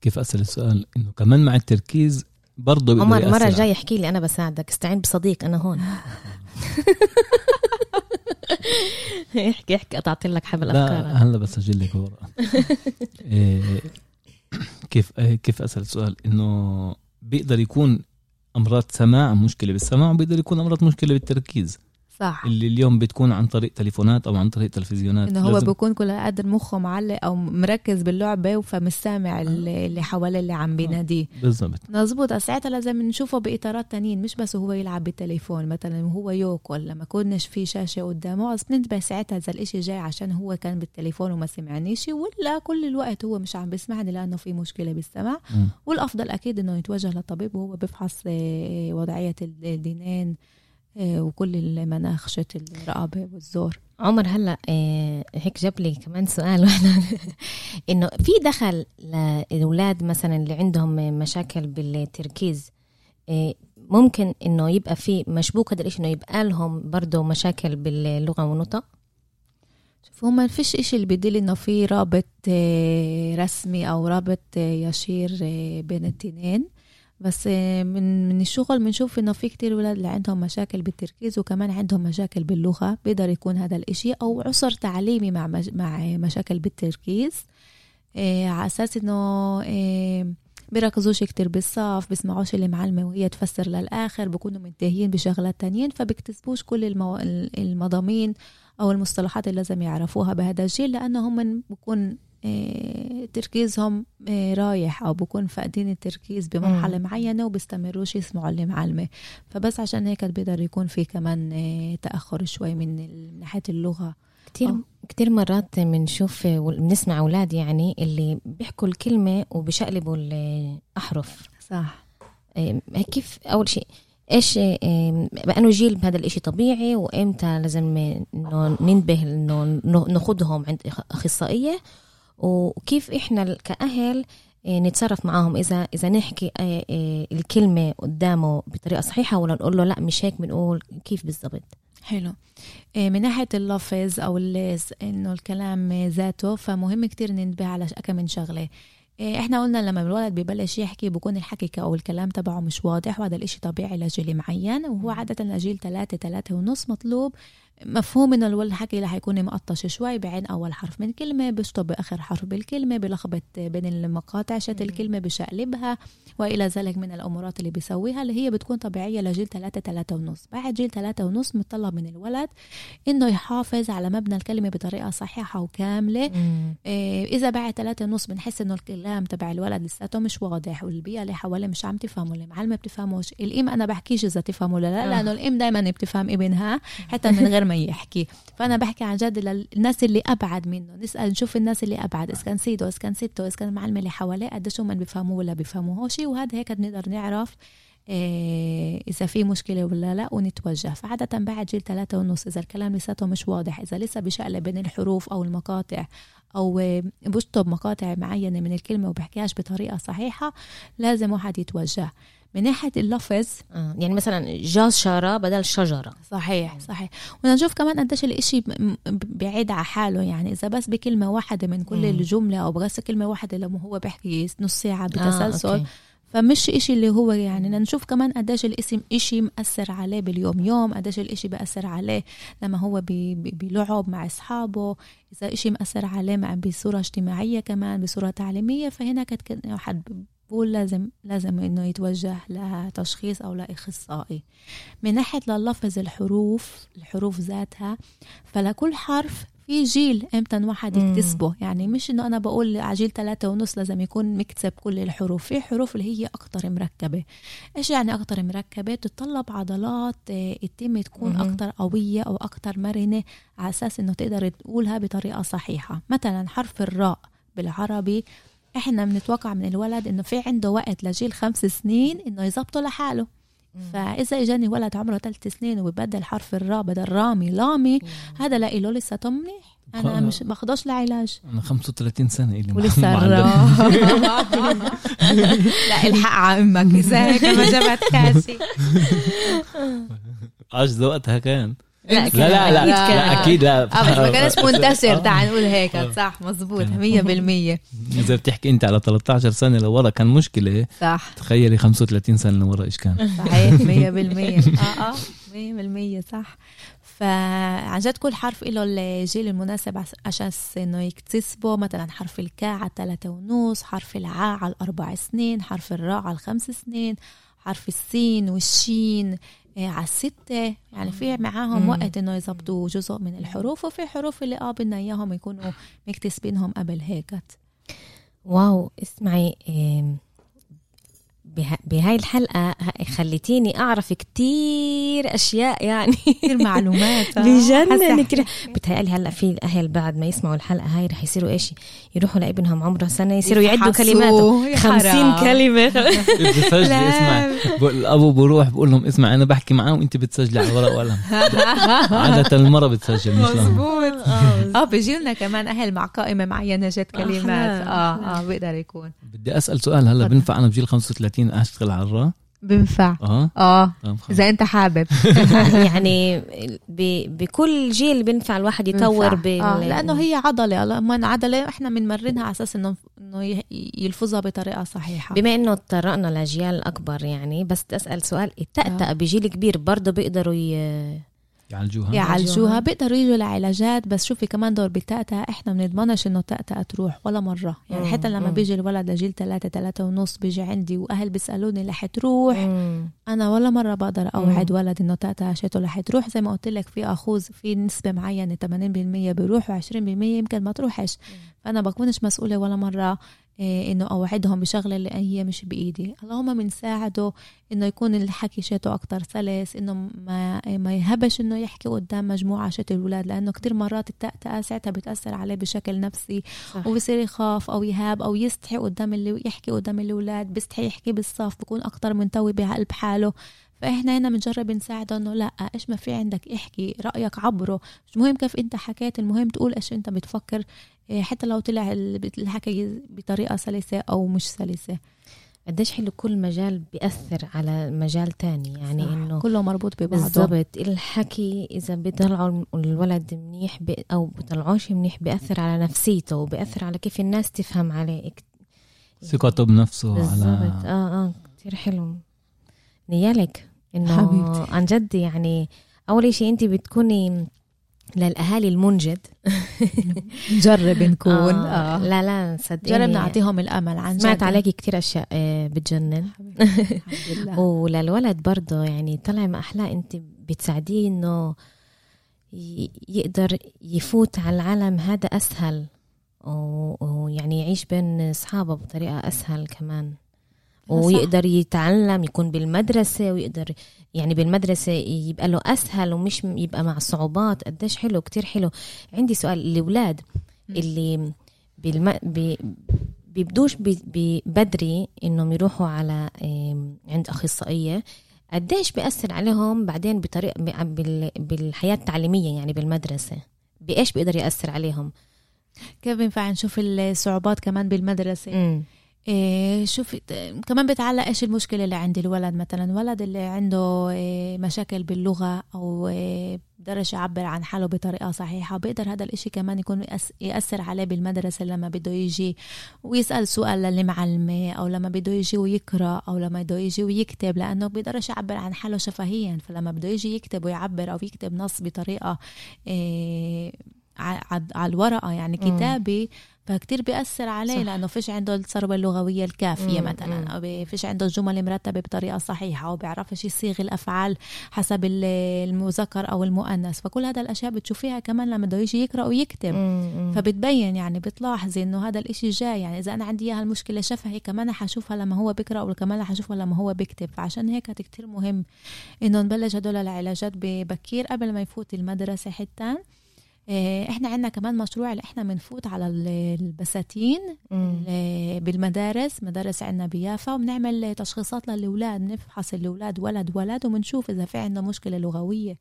كيف أسأل السؤال؟ إنه كمان مع التركيز برضه بيقدر عمر المرة يأثر الجاية احكي لي أنا بساعدك. استعين بصديق أنا هون. احكي احكي قطعت لك حبل لا أفكارك هلا بسجل لك ورقه إيه، كيف إيه، كيف أسأل سؤال؟ إنه بيقدر يكون أمراض سماع مشكلة بالسماع وبيقدر يكون أمراض مشكلة بالتركيز. صح. اللي اليوم بتكون عن طريق تليفونات أو عن طريق تلفزيونات. إنه هو لازم- بيكون كل قادر مخه معلق أو مركز باللعبة فمش سامع اللي اللي حواليه اللي عم بيناديه. بالضبط. مظبوط. ساعتها لازم نشوفه بإطارات تانيين مش بس هو يلعب بالتليفون مثلا وهو ياكل لما كناش في شاشة قدامه. بس ننتبه ساعتها إذا الإشي جاي عشان هو كان بالتليفون وما سمعنيش ولا كل الوقت هو مش عم بيسمعني لأنه في مشكلة بالسمع مم. والأفضل أكيد إنه يتوجه للطبيب وهو بيفحص آه، وضعية الدينين آه، وكل المناخ شت الرقبه والزور. عمر هلا آه، هيك جاب لي كمان سؤال. وإحنا إنه في دخل للاولاد مثلا اللي عندهم مشاكل بالتركيز آه، ممكن إنه يبقى في مشبوك هذا الشيء إنه يبقى لهم برضه مشاكل باللغة والنطق؟ شوف هو ما فيش إشي اللي بدل إنه في رابط آه، رسمي أو رابط آه، يشير آه، بين التنين. بس آه، من من الشغل بنشوف إنه في كتير ولاد اللي عندهم مشاكل بالتركيز وكمان عندهم مشاكل باللغة بيقدر يكون هذا الإشي أو عسر تعليمي مع مع مشاكل بالتركيز. آه، على أساس إنه آه، بيركزوش كتير بالصف بيسمعوش اللي معلمة وهي تفسر للآخر بيكونوا منتهيين بشغلات تانيين فبيكتسبوش كل المو... المضامين أو المصطلحات اللي لازم يعرفوها بهذا الجيل لأنه هم بكون آه، تركيزهم آه، رايح أو بكون فاقدين التركيز بمرحلة مم. معينة وبيستمروش يسمعوا اللي معلمة. فبس عشان هيك بيقدر يكون في كمان آه، تأخر شوي من ناحية اللغة. كتير آه. كتير مرات بنشوف بنسمع أولاد يعني اللي بيحكوا الكلمة وبشقلبوا الاحرف صح. كيف؟ أول شيء إيش بأنه جيل بهذا الإشي طبيعي وإمتى لازم إنه ننتبه إنه ناخذهم عند أخصائية وكيف إحنا كأهل إيه، نتصرف معاهم. إذا إذا نحكي إيه، إيه، الكلمة قدامه بطريقة صحيحة ولا نقول له لا مش هيك بنقول كيف بالضبط؟ حلو. من ناحية اللفظ أو الليز إنه الكلام ذاته فمهم كتير ننتبه على كم من شغلة. إحنا قلنا لما الولد ببلش يحكي بكون الحكي أو الكلام تبعه مش واضح وهذا الإشي طبيعي لجيل معين وهو عادة لجيل ثلاثة ثلاثة ونص مطلوب مفهوم إنه الولد الحكي رح يكون مقطش شوي بعين أول حرف من كلمة بشطب بآخر حرف بالكلمة بلخبط بين المقاطع شت الكلمة بشقلبها وإلى ذلك من الأمورات اللي بيسويها اللي هي بتكون طبيعية لجيل ثلاثة ثلاثة ونص. بعد جيل ثلاثة ونص متطلب من الولد إنه يحافظ على مبنى الكلمة بطريقة صحيحة وكاملة. إيه، إذا بعد ثلاثة ونص بنحس إنه الكلام تبع الولد لساته مش واضح والبيئة اللي حواليه مش عم تفهمه المعلمه بتفهموش. الام أنا بحكيش إذا تفهم ولا لا آه. لأنه الام دائما بتفهم ابنها حتى من غير ما يحكي. فأنا بحكي عن جد للناس اللي أبعد منه. نسأل نشوف الناس اللي أبعد. إذا كان سيده إذا كان سته إذا كان المعلمه اللي حواليه قديش هم بيفهموه ولا بيفهموهوش وهذا هيك بنقدر نعرف إيه إذا في مشكلة ولا لا ونتوجه. فعادة بعد جيل ثلاثة ونص إذا الكلام لساته مش واضح إذا لسه بشقلب بين الحروف أو المقاطع أو آه، بشطب مقاطع معينة من الكلمة وبحكيهاش بطريقة صحيحة لازم واحد يتوجه. من ناحية اللفظ آه، يعني مثلا جشرة بدل شجرة. صحيح صحيح. بدنا نشوف كمان قديش م- بعيد على حاله. يعني إذا بس بكلمة واحدة من كل مم. الجملة أو بس كلمة واحدة لما هو بيحكي نص بتسلسل آه، آه، okay. فمش إشي اللي هو يعني نشوف كمان قديش الاسم إشي مأثر عليه باليوم يوم قديش الإشي بأثر عليه لما هو بي- بي- بيلعب مع أصحابه إذا إشي مأثر عليه بصورة اجتماعية كمان بصورة تعليمية فهنا كت واحد بقول لازم لازم إنه يتوجه لتشخيص أو لإخصائي. من ناحية للفظ الحروف الحروف ذاتها فلكل حرف في جيل إمتى واحد مم. يكتسبه. يعني مش إنه أنا بقول على جيل ثلاثة ونص لازم يكون مكتسب كل الحروف. في حروف اللي هي أكتر مركبة. إيش يعني أكتر مركبة؟ تتطلب عضلات آه، التم تكون مهم. أكتر قوية أو أكتر مرنة على أساس إنه تقدر تقولها بطريقة صحيحة. مثلا حرف الراء بالعربي إحنا بنتوقع من الولد إنه في عنده وقت لجيل خمس سنين إنه يظبطه لحاله. فإذا إجاني ولد عمره ثلاث سنين وبدل حرف الراء بدل رامي لامي هذا لإله لسه منيح. أنا مش باخدوش لعلاج. أنا 35 سنة اللي ولسه لا الحق على أمك اذا هيك ما جابت كاسي. عجز وقتها كان لا لا لا لا, أكيد لا. أكيد لا آه بس ما كانش منتشر آه. تعال نقول هيك آه. صح مزبوط كان. 100% إذا بتحكي أنت على 13 سنة لورا كان مشكلة صح تخيلي 35 سنة لورا إيش كان صحيح 100% آه آه 100% صح فعن جد كل حرف له الجيل المناسب عشان إنه يكتسبه مثلا حرف الكاء على ثلاثة ونص حرف العاء على الأربع سنين حرف الراء على الخمس سنين حرف السين والشين آه، على الستة يعني في معاهم مم. وقت إنه يظبطوا جزء من الحروف وفي حروف اللي آه بدنا إياهم يكونوا مكتسبينهم قبل هيك واو اسمعي إم، بها- بهاي الحلقة خليتيني أعرف كتير أشياء يعني. كثير معلومات. آه. بجنن كتير بتهيألي هلا في الأهل بعد ما يسمعوا الحلقة هاي رح يصيروا إيش؟ يروحوا لابنهم عمره سنة يصيروا يعدوا كلماته. خمسين. كلمة. بتسجلي اسمع. الأبو بروح بقول لهم اسمع أنا بحكي معاه وانت بتسجلي على ورق وقلم عادة المرة بتسجل مش لهم مزبوط آه. بيجي لنا كمان أهل مع قائمة معينة جد كلمات. آه آه بيقدر يكون. بدي أسأل سؤال هلا. بنفع أنا بجيل 35 أشتغل على الراء بنفع آه. آه. خلص. إذا أنت حابب. يعني ب- بكل جيل بينفع الواحد يطور بنفع. بال آه لأنه هي عضلة. لما عضلة إحنا بنمرنها على أساس انه إنه ي- يلفظها بطريقة صحيحة. بما إنه تطرقنا لأجيال أكبر يعني بس بدي اسال سؤال التأتأة بجيل كبير برضه بيقدروا ي... يعالجوها. يعالجوها. بيقدروا يجوا لعلاجات بس شوفي كمان دور بالتأتأة إحنا بنضمنش إنه التأتأة تروح ولا مرة. يعني مم، حتى لما مم. بيجي الولد لجيل ثلاثة ثلاثة ونص بيجي عندي وأهل بيسألوني رح تروح؟ مم. أنا ولا مرة بقدر أوعد. ولد إنه تاتا شيته رح تروح. زي ما قلت لك في اخوذ في نسبة معينة 80% بيروح و20% يمكن ما تروحش. فأنا بكونش مسؤولة ولا مرة. إيه إنه أوعدهم بشغلة اللي هي مش بإيدي. اللهم بنساعده إنه يكون الحكي شيته أكتر سلس إنه ما ما يهبش إنه يحكي قدام مجموعة شت الأولاد لأنه كتير مرات التأتأة ساعتها بتأثر عليه بشكل نفسي صح. وبصير يخاف أو يهاب أو يستحي قدام اللي يحكي قدام الأولاد بيستحي يحكي بالصف بكون أكتر منطوي بقلب حاله. فإحنا هنا بنجرب نساعده إنه لأ إيش ما في عندك احكي رأيك عبره. مش مهم كيف أنت حكيت المهم تقول إيش أنت بتفكر. إيه، حتى لو طلع ال- الحكي بطريقة سلسة أو مش سلسة. قديش حلو كل مجال بيأثر على مجال تاني. يعني صح. إنه كله مربوط ببعضه. بالضبط. الحكي إذا بيطلعوا الولد منيح بي أو بيطلعوش منيح بيأثر على نفسيته وبيأثر على كيف الناس تفهم عليه. ثقته بنفسه بالضبط. على آه آه. كثير حلو. نيالك إنه حبيبتي. عن جد يعني أول شيء انت بتكوني للأهالي المنجد نجرب نكون آه. آه. لا لا صدقيني جرب نعطيهم الأمل عن سمعت جد. عليكي كثير أشياء آه، بتجنن وللولد برضه يعني طلع ما احلاه أنت بتساعديه إنه يقدر يفوت على العالم هذا أسهل ويعني يعيش بين أصحابه بطريقة أسهل كمان. ويقدر يتعلم يكون بالمدرسة ويقدر يعني بالمدرسة يبقى له أسهل ومش يبقى مع صعوبات. قديش حلو كتير حلو. عندي سؤال الأولاد. اللي بالم... ب... بيبدوش ب... بدري إنهم يروحوا على عند أخصائية قديش بيأثر عليهم بعدين بطريقة بال... بالحياة التعليمية يعني بالمدرسة؟ بإيش بيقدر يأثر عليهم؟ كيف بينفع نشوف الصعوبات كمان بالمدرسة؟ مم. إيه شوف كمان بتعلق إيش المشكلة اللي عند الولد مثلا ولد اللي عنده إيه مشاكل باللغة أو إيه يعبر عن حاله بطريقة صحيحة بيقدر هذا الإشي كمان يكون يأثر عليه بالمدرسة لما بده يجي ويسأل سؤال للمعلمة أو لما بده يجي ويقرأ أو لما بده يجي ويكتب لأنه بيقدرش يعبر عن حاله شفهيا فلما بده يجي يكتب ويعبر أو يكتب نص بطريقة إيه على الورقة يعني. كتابة فكتير بيأثر عليه صح. لأنه فيش عنده الثروة اللغوية الكافية مم، مثلا مم. أو فيش عنده الجمل مرتبة بطريقة صحيحة أو بيعرفش يصيغ الأفعال حسب ال- المذكر أو المؤنث فكل هذا الأشياء بتشوفيها كمان لما بده يجي يقرأ ويكتب مم. فبتبين يعني بتلاحظي إنه هذا الإشي جاي يعني إذا أنا عندي إياها المشكلة شفهي كمان حشوفها لما هو بيقرأ وكمان حشوفها لما هو بيكتب فعشان هيك كتير مهم إنه نبلش هدول العلاجات ببكير قبل ما يفوت المدرسة حتى إحنا عندنا كمان مشروع اللي إحنا بنفوت على ال- البساتين بالمدارس مدارس عندنا بيافا وبنعمل تشخيصات للأولاد نفحص الأولاد ولد ولد وبنشوف إذا في عندنا مشكلة لغوية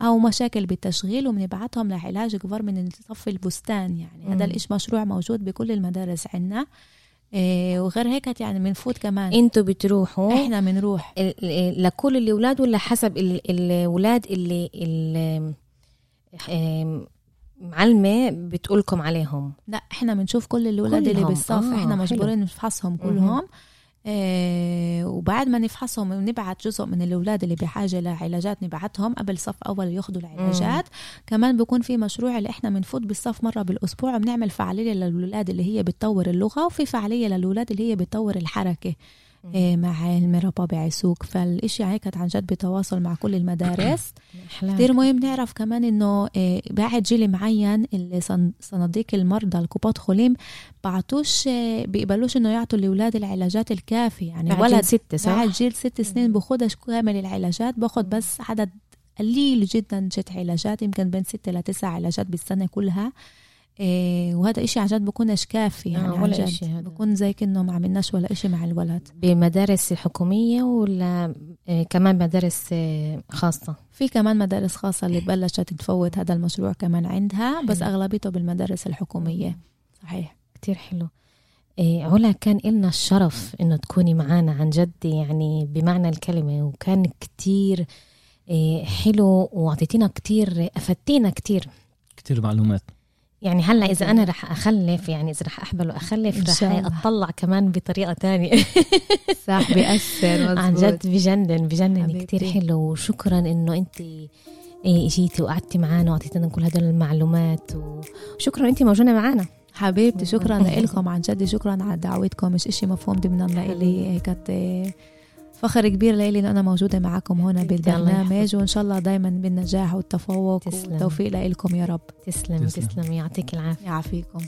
أو مشاكل بالتشغيل وبنبعتهم لعلاج كبار من صف البستان يعني. هذا. الإش مشروع موجود بكل المدارس عندنا. إيه وغير هيك يعني بنفوت كمان. أنتوا بتروحوا؟ إحنا بنروح. لكل الأولاد ولا حسب ال- الأولاد اللي اللي آم، معلمة بتقولكم عليهم. لا إحنا بنشوف كل الاولاد اللي. بالصف آه، إحنا. مجبورين نفحصهم كلهم. آه وبعد ما نفحصهم ونبعت جزء من الأولاد اللي بحاجة لعلاجات نبعتهم قبل صف أول ياخذوا العلاجات. كمان بكون في مشروع اللي إحنا بنفوت بالصف مرة بالأسبوع وبنعمل فعالية للاولاد اللي هي بتطور اللغة وفي فعالية للاولاد اللي هي بتطور الحركة. مع علم ربابع سوق فالإشي هيك عن جد بتواصل مع كل المدارس. كثير مهم نعرف كمان إنه آه، بعد جيل معين اللي صن- صناديق المرضى الكوبات خوليم بعتوش آه، بيقبلوش إنه يعطوا الاولاد العلاجات الكافية. يعني بعد ولد جيل ستة صح؟ بعد جيل ست سنين باخدش كامل العلاجات باخد بس عدد قليل جدا جت علاجات يمكن بين ستة لتسع علاجات بالسنة كلها. إيه وهذا إشي عن جد بكونش كافي يعني آه، ولا إشي هذا. بكون زي كأنه ما عملناش ولا إشي مع الولد. بمدارس حكومية ولا آه، كمان مدارس آه، خاصة؟ في كمان مدارس خاصة اللي بلشت تفوت هذا المشروع كمان عندها بس حلو. أغلبيته بالمدارس الحكومية. صحيح. كتير حلو. إيه علا كان إلنا الشرف إنه تكوني معنا عن جد يعني بمعنى الكلمة وكان كتير إيه حلو وأعطيتينا كتير أفدتينا كتير. كتير معلومات. يعني هلا إذا أنا رح أخلف يعني إذا رح أحبل وأخلف إن رح. أطلع كمان بطريقة تانية. صح بيأثر عن جد بجنن بجنن. كتير حلو. وشكرا إنه أنت إيه إجيتي وقعدتي معنا وأعطيتينا كل هدول المعلومات. وشكرا أنت موجودة معنا حبيبتي شكرا لكم عن جد شكرا على دعوتكم. مش إشي مفهوم ضمنا لإلي كانت آه، فخر كبير لإلي إن أنا موجودة معكم هنا بالبرنامج. وإن شاء الله دايما بالنجاح والتفوق تسلم. والتوفيق لكم يا رب تسلمي تسلم. تسلمي يعطيك العافية يعافيكم